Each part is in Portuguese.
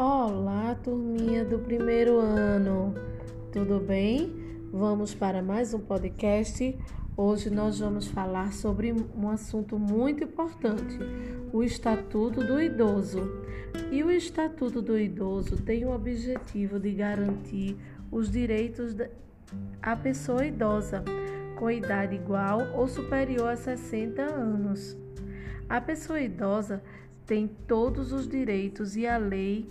Olá, turminha do primeiro ano. Tudo bem? Vamos para mais um podcast. Hoje nós vamos falar sobre um assunto muito importante, o Estatuto do Idoso. E o Estatuto do Idoso tem o objetivo de garantir os direitos da pessoa idosa com idade igual ou superior a 60 anos. A pessoa idosa tem todos os direitos e a lei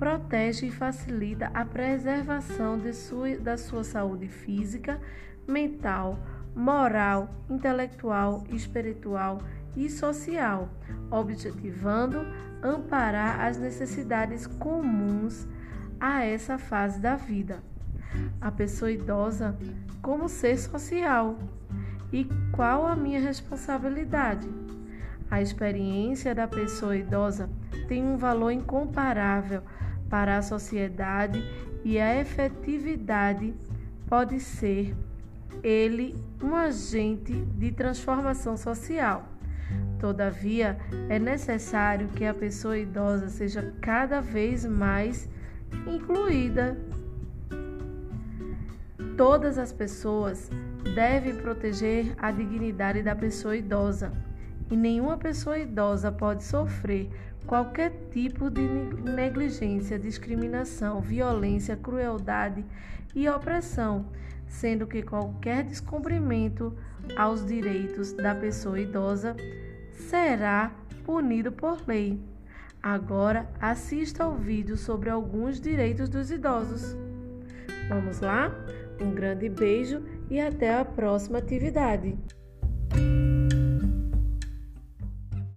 protege e facilita a preservação de sua, da sua saúde física, mental, moral, intelectual, espiritual e social, objetivando amparar as necessidades comuns a essa fase da vida. A pessoa idosa como ser social e qual a minha responsabilidade? A experiência da pessoa idosa tem um valor incomparável para a sociedade e a efetividade pode ser ele um agente de transformação social. Todavia, é necessário que a pessoa idosa seja cada vez mais incluída. Todas as pessoas devem proteger a dignidade da pessoa idosa e nenhuma pessoa idosa pode sofrer qualquer tipo de negligência, discriminação, violência, crueldade e opressão, sendo que qualquer descumprimento aos direitos da pessoa idosa será punido por lei. Agora assista ao vídeo sobre alguns direitos dos idosos. Vamos lá? Um grande beijo e até a próxima atividade.